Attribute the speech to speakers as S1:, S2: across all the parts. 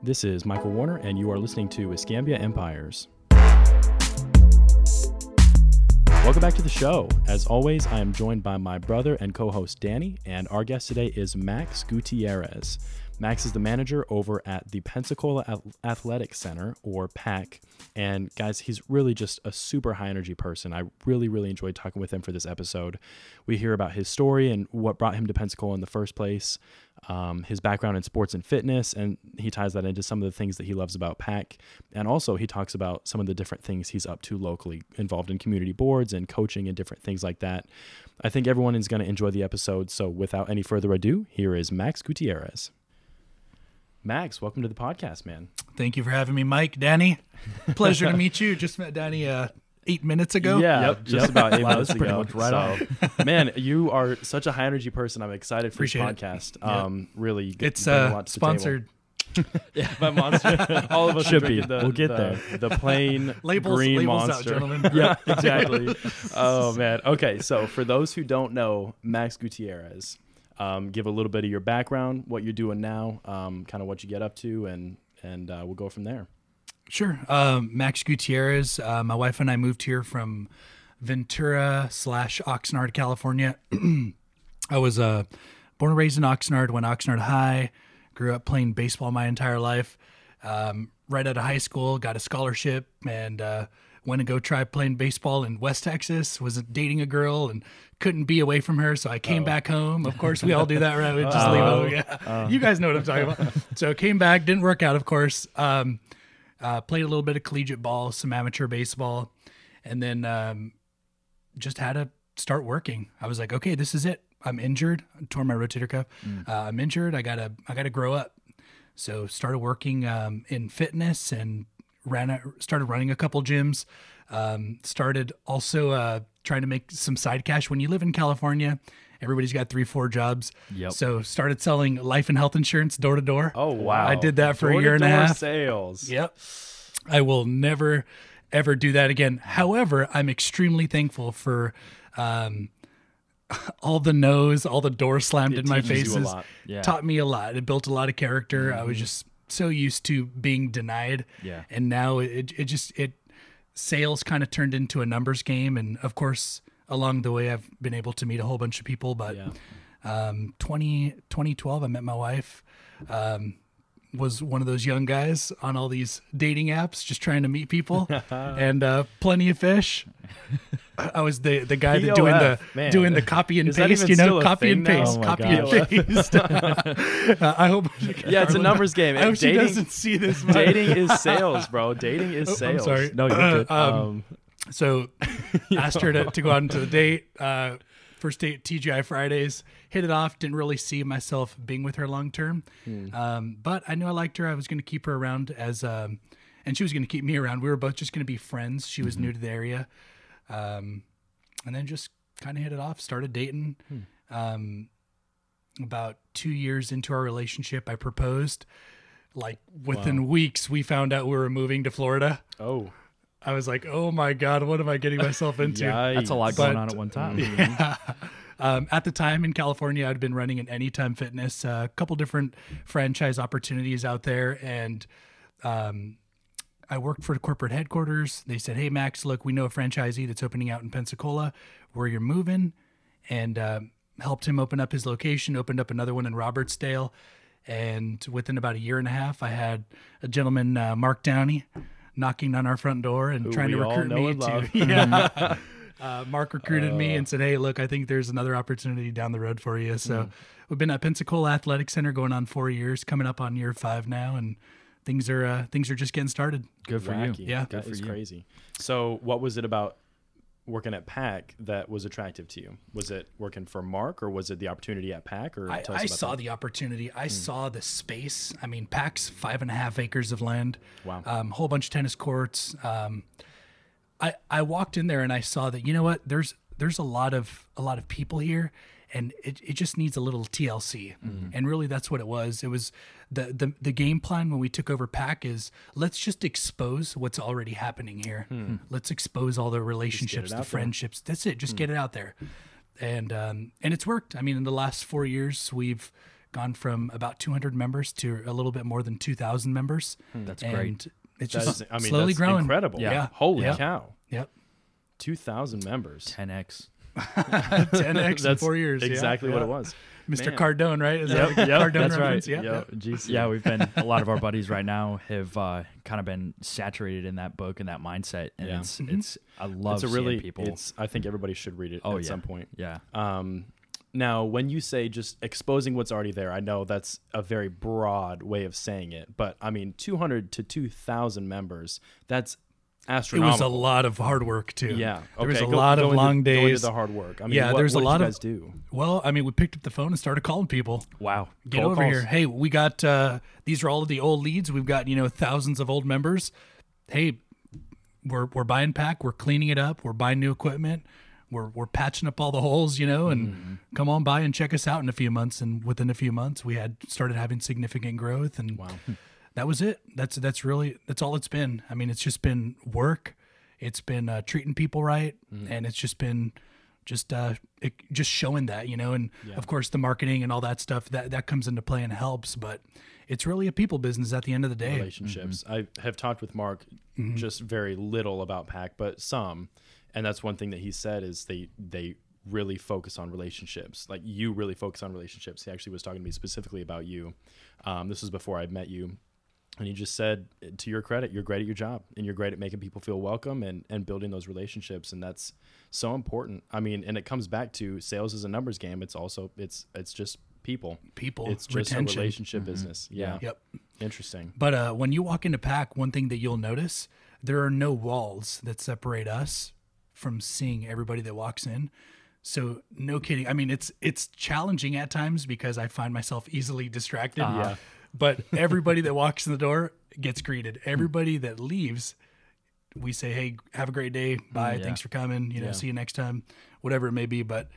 S1: This is Michael Warner, and you are listening to Escambia Empires. Welcome back to the show. As always, I am joined by my brother and co host Danny, and our guest today is Max Gutierrez. Max is the manager over at the Pensacola Athletic Center, or PAC. And guys, he's really just a super high energy person. I really, really enjoyed talking with him for this episode. We hear about his story and what brought him to Pensacola in the first place, um, his background in sports and fitness, and he ties that into some of the things that he loves about PAC. And also, he talks about some of the different things he's up to locally, involved in community boards and coaching and different things like that. I think everyone is going to enjoy the episode. So, without any further ado, here is Max Gutierrez. Max, welcome to the podcast, man.
S2: Thank you for having me, Mike. Danny, pleasure to meet you. Just met Danny uh, eight minutes ago.
S1: Yeah, yep, just yep. about eight minutes ago. right so, man, you are such a high energy person. I'm excited for
S2: Appreciate
S1: this podcast. Um, really, good,
S2: it's uh, sponsored.
S1: yeah, by Monster. All of us should be. The, we'll get the, there. The plain
S2: labels,
S1: green
S2: labels
S1: monster.
S2: Out, gentlemen.
S1: yeah, exactly. oh man. Okay, so for those who don't know, Max Gutierrez, um, give a little bit of your background, what you're doing now, um, kind of what you get up to, and and uh, we'll go from there.
S2: Sure. Um, Max Gutierrez. Uh, my wife and I moved here from Ventura slash Oxnard, California. I was uh, born and raised in Oxnard, went Oxnard High, grew up playing baseball my entire life. Um, right out of high school, got a scholarship and uh, went to go try playing baseball in West Texas. Was dating a girl and couldn't be away from her, so I came oh. back home. Of course, we all do that, right? We just oh. leave home. Yeah, oh. you guys know what I'm talking about. so came back, didn't work out, of course. Um, uh, played a little bit of collegiate ball, some amateur baseball, and then um, just had to start working. I was like, okay, this is it. I'm injured. I tore my rotator cuff. Mm. Uh, I'm injured. I gotta I gotta grow up. So started working um, in fitness and ran a, started running a couple gyms. Um, started also uh, trying to make some side cash. When you live in California, everybody's got three, four jobs.
S1: Yep.
S2: So started selling life and health insurance door to door.
S1: Oh wow!
S2: I did that for a year and a half.
S1: Sales.
S2: Yep. I will never ever do that again. However, I'm extremely thankful for um, all the no's, all the doors slammed it in my faces.
S1: Yeah.
S2: Taught me a lot. It built a lot of character. Mm-hmm. I was mm-hmm. just so used to being denied.
S1: Yeah.
S2: And now it it just it sales kind of turned into a numbers game and of course along the way I've been able to meet a whole bunch of people but yeah. um 20 2012 I met my wife um was one of those young guys on all these dating apps just trying to meet people and uh, plenty of fish I was the the guy that doing the Man. doing the copy and Is paste, you know, copy and paste, oh copy God. and paste. uh, I hope.
S1: Yeah, it's a numbers game.
S2: I hope dating, she doesn't see this. Much.
S1: Dating is sales, bro. Dating is sales.
S2: Oh, sorry.
S1: No, you're good. Um,
S2: um, so asked her to, to go out into the date. Uh, first date TGI Fridays. Hit it off. Didn't really see myself being with her long term, hmm. um, but I knew I liked her. I was going to keep her around as, um, and she was going to keep me around. We were both just going to be friends. She was mm-hmm. new to the area. Um, and then just kind of hit it off, started dating. Um, about two years into our relationship, I proposed. Like within wow. weeks, we found out we were moving to Florida.
S1: Oh.
S2: I was like, oh my God, what am I getting myself into?
S3: That's a lot but, going on at one time.
S2: Yeah. Um, at the time in California, I'd been running an Anytime Fitness, a uh, couple different franchise opportunities out there. And um, I worked for the corporate headquarters. They said, "Hey Max, look, we know a franchisee that's opening out in Pensacola, where you're moving," and uh, helped him open up his location. Opened up another one in Robertsdale, and within about a year and a half, I had a gentleman, uh, Mark Downey, knocking on our front door and
S1: Who
S2: trying to recruit me to. Yeah. uh, Mark recruited me and said, "Hey, look, I think there's another opportunity down the road for you." So mm. we've been at Pensacola Athletic Center going on four years, coming up on year five now, and things are uh, things are just getting started.
S1: Good for
S2: Wacky.
S1: you.
S2: Yeah,
S1: that is crazy. So, what was it about working at PAC that was attractive to you? Was it working for Mark, or was it the opportunity at PAC? Or
S2: I, I saw
S1: that.
S2: the opportunity. I mm. saw the space. I mean, PAC's five and a half acres of land.
S1: Wow.
S2: Um, whole bunch of tennis courts. Um, I I walked in there and I saw that you know what there's there's a lot of a lot of people here and it, it just needs a little TLC. Mm-hmm. And really that's what it was. It was the, the the game plan when we took over PAC is let's just expose what's already happening here. Hmm. Let's expose all the relationships, the friendships. There. That's it. Just hmm. get it out there. And um, and it's worked. I mean, in the last four years, we've gone from about 200 members to a little bit more than 2,000 members.
S3: That's
S2: and
S3: great.
S2: It's
S1: That
S2: just
S1: is- I mean,
S2: slowly
S1: that's
S2: growing.
S1: incredible.
S2: Yeah.
S1: Holy
S2: Yeah.
S1: cow.
S2: Yep.
S1: 2,000 members.
S3: 10x.
S2: 10x in four years. yeah.
S1: Exactly what
S2: Yeah.
S1: it was.
S2: Mr.
S1: Man.
S2: Cardone, right? Is
S3: Yep,
S2: that
S3: yep,
S2: Cardone
S3: that's
S2: reference?
S3: right.
S2: Yeah.
S1: Yep.
S3: Yeah, we've been a lot of our buddies right now have uh, kind of been saturated in that book and that mindset, and
S1: Yeah.
S3: it's it's I love
S1: It's a really,
S3: people.
S1: it's, I think everybody should read it
S3: Oh,
S1: at
S3: yeah.
S1: some point.
S3: yeah,
S1: Um, now, when you say just exposing what's already there, I know that's a very broad way of saying it, but I mean, 200 to 2,000 members, that's
S2: It was a lot of hard work too.
S1: Yeah.
S2: There was a
S1: go-
S2: lot of long
S1: into
S2: days.
S1: the hard work. I mean,
S2: Yeah,
S1: what,
S2: there's a
S1: what did
S2: lot
S1: you
S2: of-
S1: do?
S2: Well, I mean, we picked up the phone and started calling people.
S3: wow,
S2: Get
S1: Cold
S2: over
S1: calls.
S2: here. Hey, we got uh, these are all of the old leads. We've got you know thousands of old members. Hey, we're we're buying PAC. We're cleaning it up. We're buying new equipment. We're we're patching up all the holes, you know, and
S1: Mm-hmm.
S2: come on by and check us out in a few months. And within a few months, we had started having significant growth, and
S1: Wow.
S2: That was it. That's that's really that's all it's been. I mean, it's just been work. It's been uh, treating people right,
S1: Mm-hmm.
S2: and it's just been just uh, it, just showing that you know. And of course, the marketing and all that stuff that that comes into play and helps. But it's really a people business at the end of the day.
S1: relationships. I have talked with Mark just very little about PAC, but some, and that's one thing that he said is they they really focus on relationships. Like you really focus on relationships. He actually was talking to me specifically about you. Um, this was before I'd met you. And he just said, eh, to your credit, you're great at your job and you're great at making people feel welcome and, and building those relationships. And that's so important. I mean, and it comes back to sales is a numbers game. It's also, it's, it's just people.
S2: People,
S1: It's just
S2: retention.
S1: a relationship mm-hmm. business. Yeah.
S2: Yep.
S1: Interesting.
S2: But uh, when you walk into PAC, one thing that you'll notice there are no walls that separate us from seeing everybody that walks in. So no kidding. I mean, it's it's challenging at times because I find myself easily distracted. Uh-huh.
S1: Yeah.
S2: But everybody that walks in the door gets greeted. Everybody that leaves, we say, "Hey, have a great day. Bye.
S3: Yeah.
S2: Thanks for coming. You know,
S1: Yeah.
S2: see you next time. Whatever it may be." But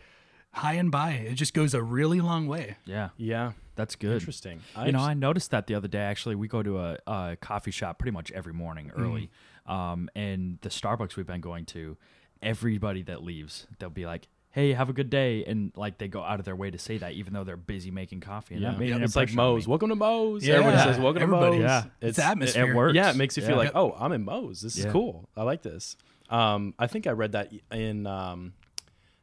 S2: hi and bye, it just goes a really long way.
S3: yeah,
S1: Yeah.
S3: that's good.
S1: Interesting.
S3: You know, I noticed that the other day. Actually, we go to a, a coffee shop pretty much every morning early, um, and the Starbucks we've been going to. Everybody that leaves, they'll be like, "Hey, have a good day," and like they go out of their way to say that, even though they're busy making coffee. And
S1: yeah,
S3: that made an
S1: it's like
S3: impression on
S1: Moe's.
S3: me.
S1: Welcome to Moe's.
S2: Yeah.
S1: Everybody says welcome
S2: Everybody.
S1: to Moe's.
S3: Yeah.
S2: It's atmosphere.
S3: It works.
S1: Yeah, it makes you feel
S3: Yeah.
S1: like, oh, I'm in Moe's. This is cool. I like this. Um, I think I read that in um,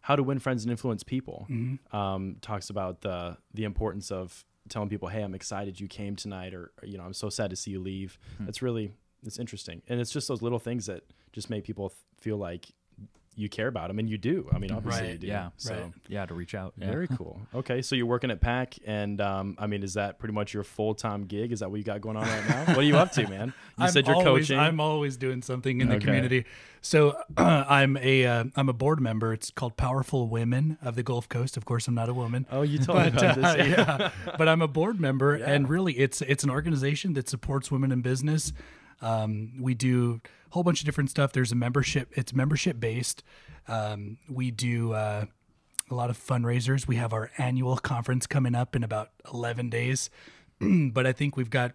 S1: How to Win Friends and Influence People.
S2: Mm-hmm.
S1: Um, talks about the the importance of telling people, hey, I'm excited you came tonight, or, or, you know, I'm so sad to see you leave.
S3: Hmm.
S1: That's really it's interesting, and it's just those little things that just make people th- feel like you care about them, and you do. I mean, obviously
S2: Right.
S1: you do.
S3: Yeah.
S1: So.
S2: Right.
S3: yeah, to reach out. Yeah.
S1: Very cool. Okay, so you're working at PAC, and um, I mean, is that pretty much your full time gig? Is that what you got going on right now? what are you up to, man? You
S2: I'm
S1: said you're
S2: always,
S1: coaching.
S2: I'm always doing something in the
S1: Okay.
S2: community. So I'm a uh, I'm a board member. It's called Powerful Women of the Gulf Coast. Of course, I'm not a woman.
S1: oh, you told me about
S2: uh,
S1: this.
S2: yeah, but I'm a board member, and really, it's it's an organization that supports women in business. Um, we do a whole bunch of different stuff. There's a membership. It's membership based. Um, we do uh, a lot of fundraisers. We have our annual conference coming up in about 11 days, but I think we've got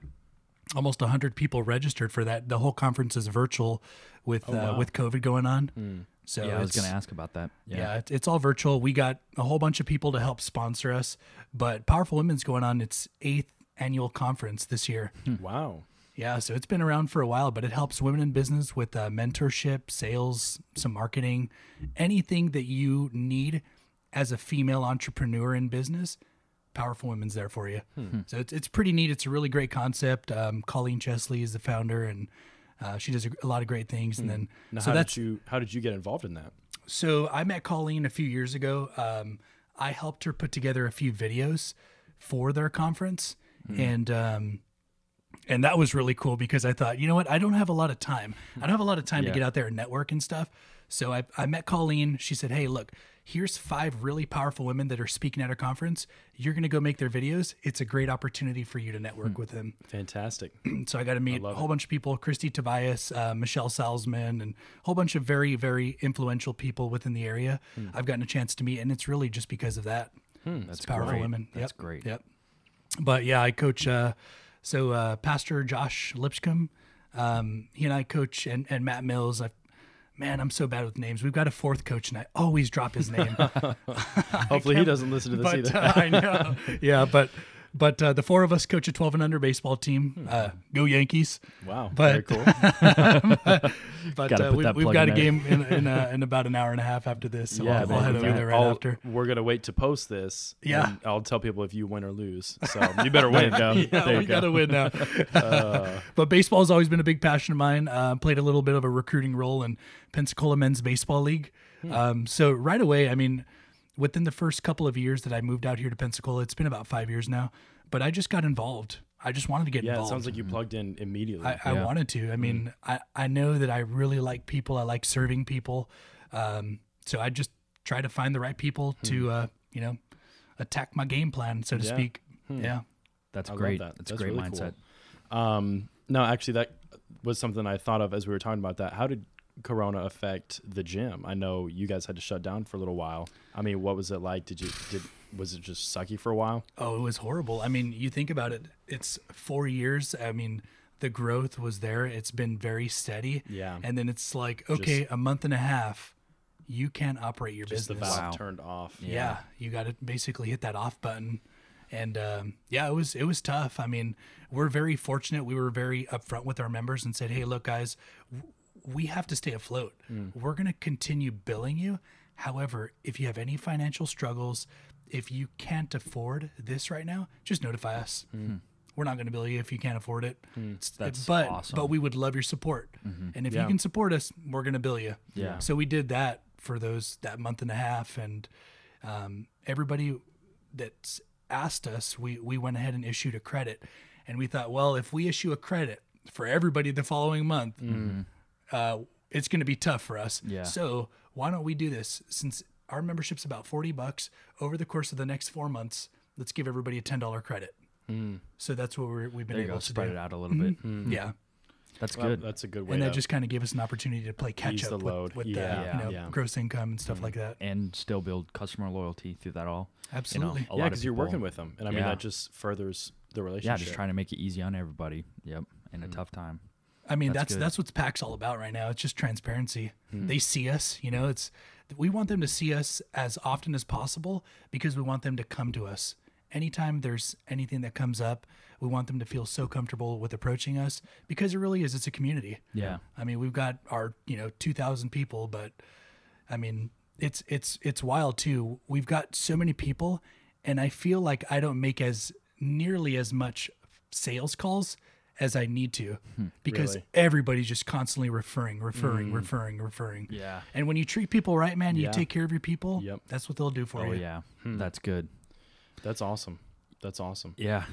S2: almost 100 people registered for that. The whole conference is virtual with uh, with COVID going on. So
S3: Yeah, I was going to ask about that.
S2: yeah,
S3: Yeah.
S2: it's, it's all virtual. We got a whole bunch of people to help sponsor us, but Powerful Women's going on its eighth annual conference this year.
S1: Wow.
S2: Yeah, so it's been around for a while, but it helps women in business with uh, mentorship, sales, some marketing, anything that you need as a female entrepreneur in business. Powerful Women's there for you. So it's, it's pretty neat. It's a really great concept. Um, Colleen Chesley is the founder, and uh, she does a, a lot of great things. And then
S1: Now,
S2: so
S1: how
S2: that's
S1: did you how did you get involved in that?
S2: so I met Colleen a few years ago. Um, I helped her put together a few videos for their conference, and um, and that was really cool because I thought, you know what, I don't have a lot of time. I don't have a lot of time
S3: Yeah.
S2: to get out there and network and stuff. So I, I met Colleen. She said, hey, look, here's five really powerful women that are speaking at our conference. You're going to go make their videos. It's a great opportunity for you to network with them.
S1: Fantastic.
S2: So I got to meet a whole bunch of people: Christy Tobias, uh, Michelle Salzman, and a whole bunch of very, very influential people within the area.
S3: Hmm.
S2: I've gotten a chance to meet, and it's really just because of that.
S3: That's
S2: Powerful
S3: great.
S2: women.
S3: That's
S2: Yep.
S3: great.
S2: Yep. But yeah, I coach. Uh, so uh, Pastor Josh Lipscomb, um, he and I coach, and, and Matt Mills. I, man, I'm so bad with names. We've got a fourth coach, and I always drop his name.
S1: Hopefully he doesn't listen to this
S2: but
S1: either.
S2: uh, I know. Yeah, but but uh, the four of us coach a 12 and under baseball team.
S3: Hmm.
S2: Uh, go Yankees!
S1: Wow.
S2: But-
S1: very cool.
S2: But
S3: Gotta
S2: uh, we, we've got a
S3: there.
S2: game in in, uh, in about an hour and a half after this, so I'll, I'll head over
S1: yeah.
S2: there right
S1: I'll-
S2: after.
S1: We're gonna wait to post this.
S2: Yeah.
S1: and I'll tell people if you win or lose. So you better win.
S3: go.
S2: Yeah,
S3: There you
S2: we
S3: go.
S2: got to win now.
S1: Uh,
S2: but baseball has always been a big passion of mine. Uh, played a little bit of a recruiting role in Pensacola Men's Baseball League.
S1: Hmm.
S2: Um, so right away, I mean, within the first couple of years that I moved out here to Pensacola, it's been about five years now. But I just got involved. I just wanted to get
S1: yeah, it
S2: involved.
S1: sounds like you plugged in immediately.
S2: I, I
S3: Yeah.
S2: wanted to. I mean, I, I know that I really like people. I like serving people. Um, so I just try to find the right people to, uh, you know, attack my game plan, so to
S1: Hmm. Yeah.
S2: speak. Yeah.
S3: That's
S1: I love
S3: great.
S1: that.
S3: That's,
S1: That's
S3: a great
S1: really cool.
S3: mindset.
S1: Um, no, actually, that was something I thought of as we were talking about that. How did Corona affect the gym? I know you guys had to shut down for a little while. I mean, what was it like? Did you did was it just sucky for a while?
S2: Oh, it was horrible. I mean, you think about it, it's four years. I mean, the growth was there. It's been very steady.
S1: Yeah.
S2: And then it's like, okay, a month and a half, you can't operate your
S1: Just the
S2: business.
S1: valve
S3: Wow.
S1: turned off.
S2: yeah. you got to basically hit that off button and um, yeah it was it was tough i mean we're very fortunate we were very upfront with our members and said hey look guys we have to stay afloat. Mm. We're going to continue billing you. However if you have any financial struggles if you can't afford this right now just notify us. Mm. Mm. We're not going to bill you if you can't afford it. It's-
S3: That's
S2: but
S3: awesome.
S2: but we would love your support. Mm-hmm. And if
S1: Yeah.
S2: you can support us we're going to bill you.
S3: Yeah.
S2: so we did that for those that month and a half, and um, everybody that's asked us, we we went ahead and issued a credit, and we thought, well, if we issue a credit for everybody the following month, mm-hmm. Uh, it's going to be tough for us.
S3: Yeah.
S2: So why don't we do this? Since our membership's about forty bucks over the course of the next four months, let's give everybody a ten dollar credit. Hmm. So that's what we're, we've been
S3: There
S2: able
S3: go.
S2: to
S3: Spread
S2: do.
S3: it out a little bit. Mm-hmm. Hmm.
S2: Yeah.
S3: That's
S1: Well,
S3: good.
S1: that's a good way.
S2: And
S1: to,
S2: that just kind of gave us an opportunity to play catch
S1: Ease
S2: up
S1: the
S2: with,
S1: load.
S2: with
S1: Yeah,
S2: the, you know,
S1: yeah.
S2: gross income and stuff hmm. like that.
S3: and still build customer loyalty through that all.
S2: Absolutely.
S3: You know, a
S1: yeah, because you're working with them, and I mean that just furthers the relationship.
S3: Yeah, just trying to make it easy on everybody. Yep, in a tough time.
S2: I mean,
S3: That's
S2: that's that's, what PAC's all about right now. It's just transparency.
S1: Hmm.
S2: They see us, you know. It's we want them to see us as often as possible because we want them to come to us. Anytime there's anything that comes up, we want them to feel so comfortable with approaching us because it really is. It's a community.
S3: Yeah.
S2: I mean, we've got our you know two thousand people, but I mean, it's it's it's wild too. We've got so many people, and I feel like I don't make as nearly as much sales calls as I need to hmm, because
S1: Really?
S2: everybody's just constantly referring, referring, mm. referring, referring.
S3: Yeah.
S2: And when you treat people right, man, you
S1: Yeah.
S2: take care of your people.
S1: Yep.
S2: That's what they'll do for
S3: Oh
S2: you.
S3: yeah, hmm. that's good.
S1: That's awesome. That's awesome.
S3: Yeah.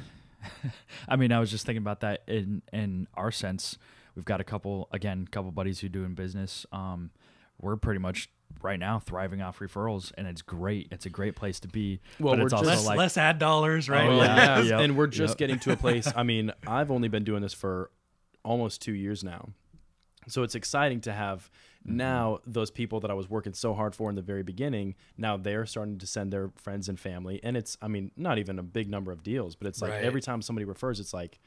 S3: I mean, I was just thinking about that in in our sense. We've got a couple again, couple buddies who do in business. Um, we're pretty much right now thriving off referrals, and it's great. It's a great place to be.
S1: Well,
S3: but it's
S1: we're
S3: also
S1: just-
S2: Less,
S3: like
S2: less ad dollars, right?
S3: Oh, yeah.
S1: yeah,
S3: Yep.
S1: and we're just
S3: Yep.
S1: getting to a place. I mean, I've only been doing this for almost two years now, so it's exciting to have
S3: Mm-hmm.
S1: now those people that I was working so hard for in the very beginning. Now they're starting to send their friends and family, and it's I mean not even a big number of deals, but it's like
S2: Right.
S1: every time somebody refers, it's like.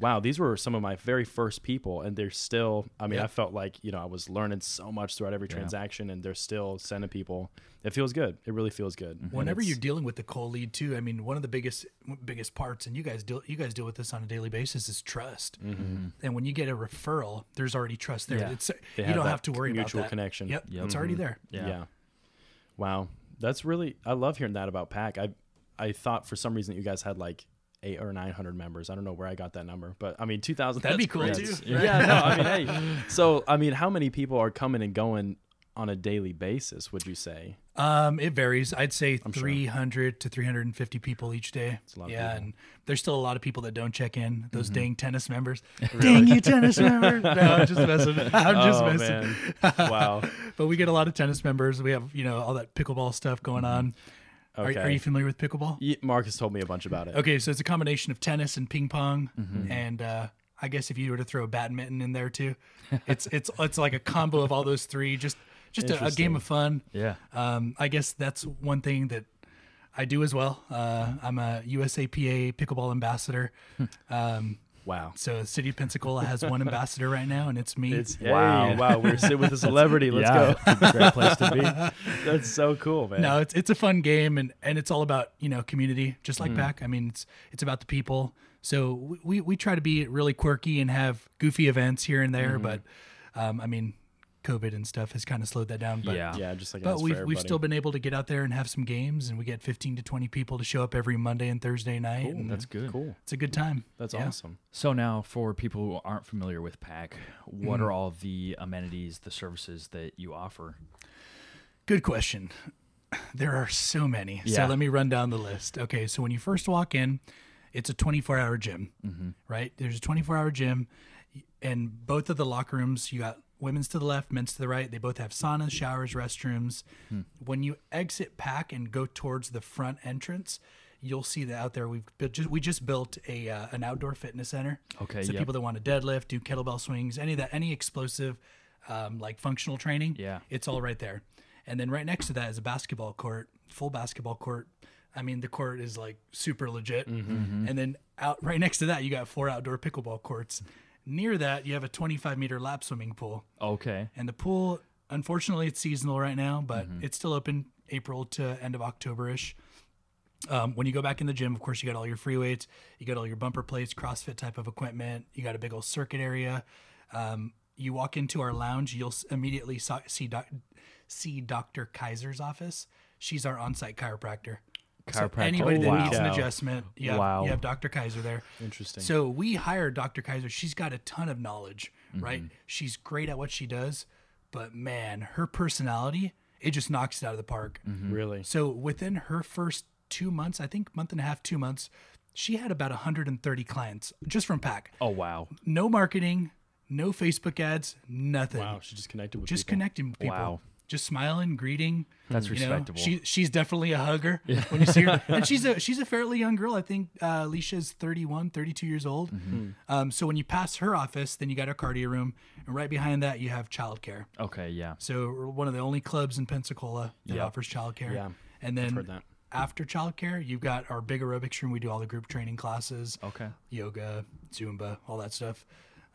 S1: Wow, these were some of my very first people, and they're still. I mean,
S2: Yeah.
S1: I felt like you know I was learning so much throughout every transaction, and they're still sending people. It feels good. It really feels good. And
S2: Whenever you're dealing with the coal lead too, I mean, one of the biggest biggest parts, and you guys deal you guys deal with this on a daily basis, is trust. Mm-hmm. Mm-hmm. And when you get a referral, there's already trust there.
S3: Yeah.
S2: It's
S1: They
S2: you
S1: have
S2: don't
S1: that
S2: have to worry
S1: mutual
S2: about that.
S1: connection.
S2: Yep,
S3: Yep.
S2: it's already there.
S3: yeah.
S1: Yeah. Wow. That's really I love hearing that about PAC. I I thought for some reason that you guys had like eight or nine hundred members. I don't know where I got that number, but I mean two thousand.
S2: That'd be cool, too.
S1: Yeah. yeah. No. I mean, hey. So I mean, how many people are coming and going on a daily basis? Would you say?
S2: Um, it varies. I'd say
S1: sure.
S2: 300 to 350 people each day.
S1: a lot
S2: yeah,
S1: people.
S2: and there's still a lot of people that don't check in. Those dang tennis members. dang you tennis members. No, I'm just messing. I'm just
S1: oh
S2: messing.
S1: man. Wow.
S2: But we get a lot of tennis members. We have, you know, all that pickleball stuff going on.
S1: Okay.
S2: Are, are you familiar with pickleball?
S1: Ye- Marcus told me a bunch about it.
S2: Okay, so it's a combination of tennis and ping pong,
S1: Mm-hmm.
S2: and uh, I guess if you were to throw a badminton in there too, it's it's it's like a combo of all those three. Just just a, a game of fun.
S3: Yeah.
S2: Um, I guess that's one thing that I do as well. Uh, I'm a USAPA pickleball ambassador. Um,
S1: Wow.
S2: So the city of Pensacola has one ambassador right now, and it's me.
S1: It's
S3: Wow.
S1: wow. wow, we're sitting with a celebrity. Let's
S3: yeah,
S1: go.
S3: it's a great place to be.
S1: That's so cool, man.
S2: no, it's it's a fun game, and and it's all about you know community, just like PAC. I mean, it's it's about the people. So we- we we try to be really quirky and have goofy events here and there,
S1: Mm-hmm.
S2: but um, I mean, COVID and stuff has kind of slowed that down. But
S3: Yeah.
S1: Yeah, just like
S2: but we've we've still been able to get out there and have some games, and we get 15 to 20 people to show up every Monday and Thursday night.
S1: Cool.
S2: and
S3: That's good.
S1: cool.
S2: it's a good time.
S1: That's
S2: Yeah.
S1: awesome.
S3: So now, for people who aren't familiar with PAC, what
S2: Mm-hmm.
S3: are all the amenities, the services that you offer?
S2: Good question. There are so many.
S3: Yeah.
S2: So let me run down the list. Okay, so when you first walk in, it's a 24 hour gym, right? There's a 24 hour gym, and both of the locker rooms, you got women's to the left, men's to the right. They both have saunas, showers, restrooms. When you exit PAC and go towards the front entrance, you'll see that out there we've built, just, we just built a uh, an outdoor fitness center.
S3: Okay,
S2: so
S3: yep.
S2: people that want to deadlift, do kettlebell swings, any of that, any explosive, um, like functional training.
S3: Yeah.
S2: It's all right there. And then right next to that is a basketball court, full basketball court. I mean, the court is like super legit.
S3: Mm-hmm.
S2: And then out right next to that, you got four outdoor pickleball courts. Near that, you have a 25 meter lap swimming pool.
S3: Okay.
S2: And the pool, unfortunately, it's seasonal right now, but
S3: Mm-hmm.
S2: it's still open April to end of October ish. Um, when you go back in the gym, of course, you got all your free weights, you got all your bumper plates, CrossFit type of equipment, you got a big old circuit area. Um, you walk into our lounge, you'll immediately see doc- see Dr. Kaiser's office. She's our on-site chiropractor. So anybody
S3: Oh,
S2: that
S3: wow.
S2: needs an adjustment, you have,
S3: Wow.
S2: you have Dr. Kaiser there.
S1: Interesting.
S2: So we hired Dr. Kaiser. She's got a ton of knowledge,
S3: Mm-hmm.
S2: right? She's great at what she does, but man, her personality, it just knocks it out of the park.
S3: Mm-hmm.
S1: really?
S2: So within her first two months, I think month and a half, two months, she had about 130 clients just from PAC.
S3: Oh wow.
S2: No marketing, no Facebook ads, nothing.
S1: Wow, she just connected with people.
S2: Just
S1: people.
S2: connecting with people.
S3: Wow.
S2: Just smiling, greeting.
S3: That's
S2: you know,
S3: respectable.
S2: she she's definitely a hugger when you see her. and she's a she's a fairly young girl. I think uh, Alicia's 31, 32 years old.
S3: Mm-hmm.
S2: Um, so when you pass her office, then you got her cardio room, and right behind that you have childcare.
S3: Okay. Yeah.
S2: So we're one of the only clubs in Pensacola that
S3: Yep.
S2: offers childcare.
S1: Yeah,
S2: and then after childcare, you've got our big aerobics room. We do all the group training classes
S3: Okay.
S2: yoga, Zumba, all that stuff.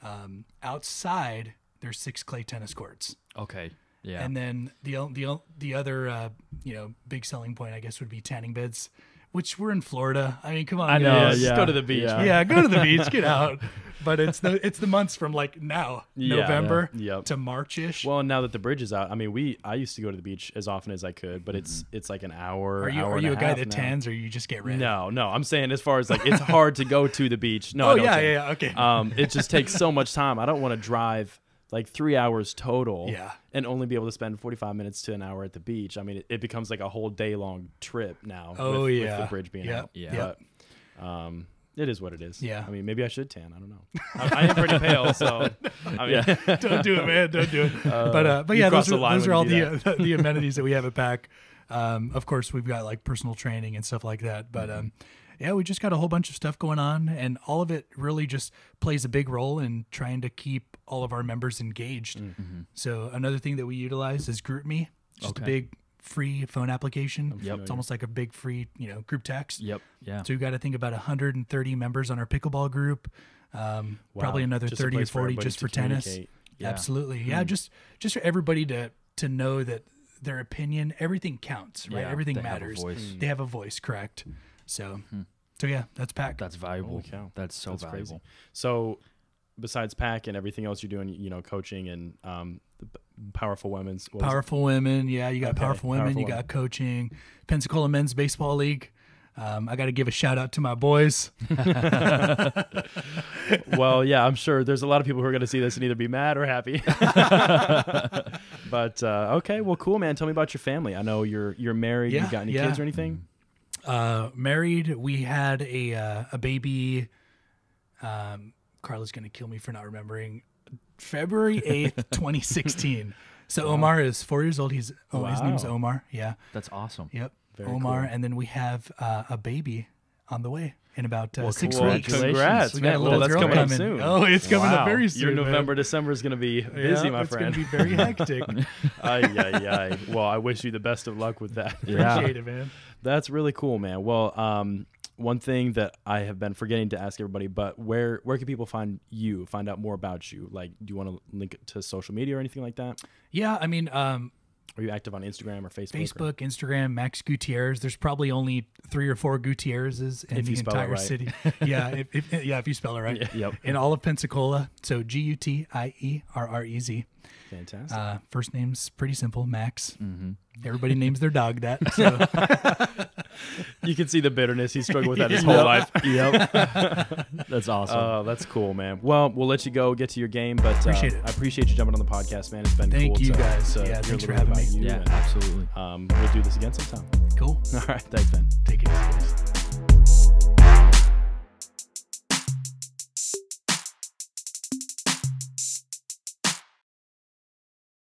S2: Um, outside, there's six clay tennis courts,
S3: Okay. Yeah.
S2: and then the the the other uh, you know big selling point, I guess, would be tanning beds, which we're in Florida. I mean, come on,
S3: I know.
S2: guys.
S1: just
S3: yeah.
S1: go to the beach.
S3: Yeah.
S2: Yeah, go to the beach, get out. But it's the it's the months from like now,
S1: Yeah.
S2: November
S1: Yeah. Yep.
S2: to Marchish.
S1: Well, now that the bridge is out, I mean, we I used to go to the beach as often as I could, but it's it's like an hour.
S2: are you
S1: hour
S2: are you a guy that
S1: now.
S2: tans, or you just get ready?
S1: No, no. I'm saying as far as like it's hard to go to the beach. No, I
S2: Oh
S1: don't
S2: yeah,
S1: tan.
S2: yeah, yeah. Okay.
S1: Um, it just takes so much time. I don't want to drive like three hours total.
S2: Yeah.
S1: And only be able to spend 45 minutes to an hour at the beach. I mean, it, it becomes like a whole day long trip now.
S2: Oh,
S1: with,
S2: yeah.
S1: With the bridge being
S2: Yep,
S1: out.
S3: yep.
S1: But, um, it is what it is.
S2: Yeah.
S1: I mean, maybe I should tan. I don't know. I, I am pretty pale, so I mean,
S2: don't do it, man. Don't do it. but uh, but yeah, those are, those are all the uh, the amenities that we have at PAC. Um, of course, we've got like personal training and stuff like that. But
S1: Mm-hmm.
S2: um, yeah, we just got a whole bunch of stuff going on, and all of it really just plays a big role in trying to keep all of our members engaged.
S1: Mm-hmm.
S2: So another thing that we utilize is GroupMe, just a big free phone application.
S3: Yep.
S2: It's almost like a big free, you know, group text.
S3: Yep. Yeah.
S2: So we've got, I think, about 130 members on our pickleball group. Um, Probably another
S1: Just
S2: 30 or
S1: place for
S2: 40 just for tennis.
S3: Yeah.
S2: Absolutely. Yeah, just just for everybody to to know that their opinion, everything counts, right?
S3: Yeah,
S2: everything
S3: they have a
S2: matters.
S3: voice.
S2: They have a voice, correct? So, so yeah, that's packed.
S3: That's valuable. That's so
S1: That's
S3: valuable.
S1: crazy. So, besides PAC and everything else you're doing, you know, coaching and um, the powerful women's what
S2: powerful women. Yeah, you got
S1: Okay,
S2: powerful women.
S1: powerful
S2: you
S1: women.
S2: got coaching. Pensacola Men's Baseball League. Um, I got to give a shout out to my boys.
S1: well, yeah, I'm sure there's a lot of people who are going to see this and either be mad or happy. but uh, okay, well, cool, man. Tell me about your family. I know you're you're married.
S2: Yeah,
S1: you got any
S2: yeah.
S1: kids or anything?
S2: Uh, married. We had a uh, a baby. Um, Carla's gonna kill me for not remembering. February eighth, twenty sixteen. So Omar is four years old. He's oh, his name's Omar. Yeah.
S3: That's awesome.
S2: Yep.
S1: Very
S2: Omar,
S1: cool.
S2: and then we have uh, a baby on the way in about uh,
S3: Well,
S2: six
S3: cool.
S2: weeks.
S3: Congratulations.
S1: Congrats,
S2: We got
S1: man.
S2: a
S1: Well,
S2: little
S1: that's
S2: girl
S1: coming
S2: coming.
S1: soon.
S2: Oh, it's coming up very soon.
S1: Your
S2: man.
S1: November, December is going to be busy,
S2: Yeah,
S1: my
S2: it's
S1: friend.
S2: It's gonna be very hectic.
S1: ay, ay, ay. Well, I wish you the best of luck with that.
S3: Yeah.
S2: Appreciate it, man.
S1: That's really cool, man. Well, um, one thing that I have been forgetting to ask everybody, but where where can people find you? Find out more about you? Like, do you want to link it to social media or anything like that?
S2: Yeah, I mean, um,
S1: Are you active on Instagram or Facebook? or-
S2: Facebook, Instagram, Max Gutierrez. There's probably only three or four Gutierrez's in
S1: If
S2: the
S1: you spell it
S2: entire
S1: right.
S2: city. yeah, if, if, yeah, if you spell it right.
S1: Yep.
S2: In all of Pensacola. So G U T I E R R E Z.
S1: Fantastic.
S2: Uh, first name's pretty simple, Max.
S1: Mm-hmm.
S2: Everybody names their dog that. So
S1: you can see the bitterness he struggled with that his whole life.
S3: Yep. That's awesome.
S1: Oh, that's cool, man. Well, we'll let you go get to your game, but
S2: Appreciate
S1: uh,
S2: it.
S1: I appreciate you jumping on the podcast, man. It's been
S2: Thank
S1: cool
S2: you
S1: to,
S2: guys.
S1: to
S2: Yeah, thanks for having me.
S1: you.
S3: yeah,
S1: and,
S3: absolutely.
S1: um, we'll do this again sometime.
S2: cool.
S1: All right, thanks, man.
S2: Take it easy.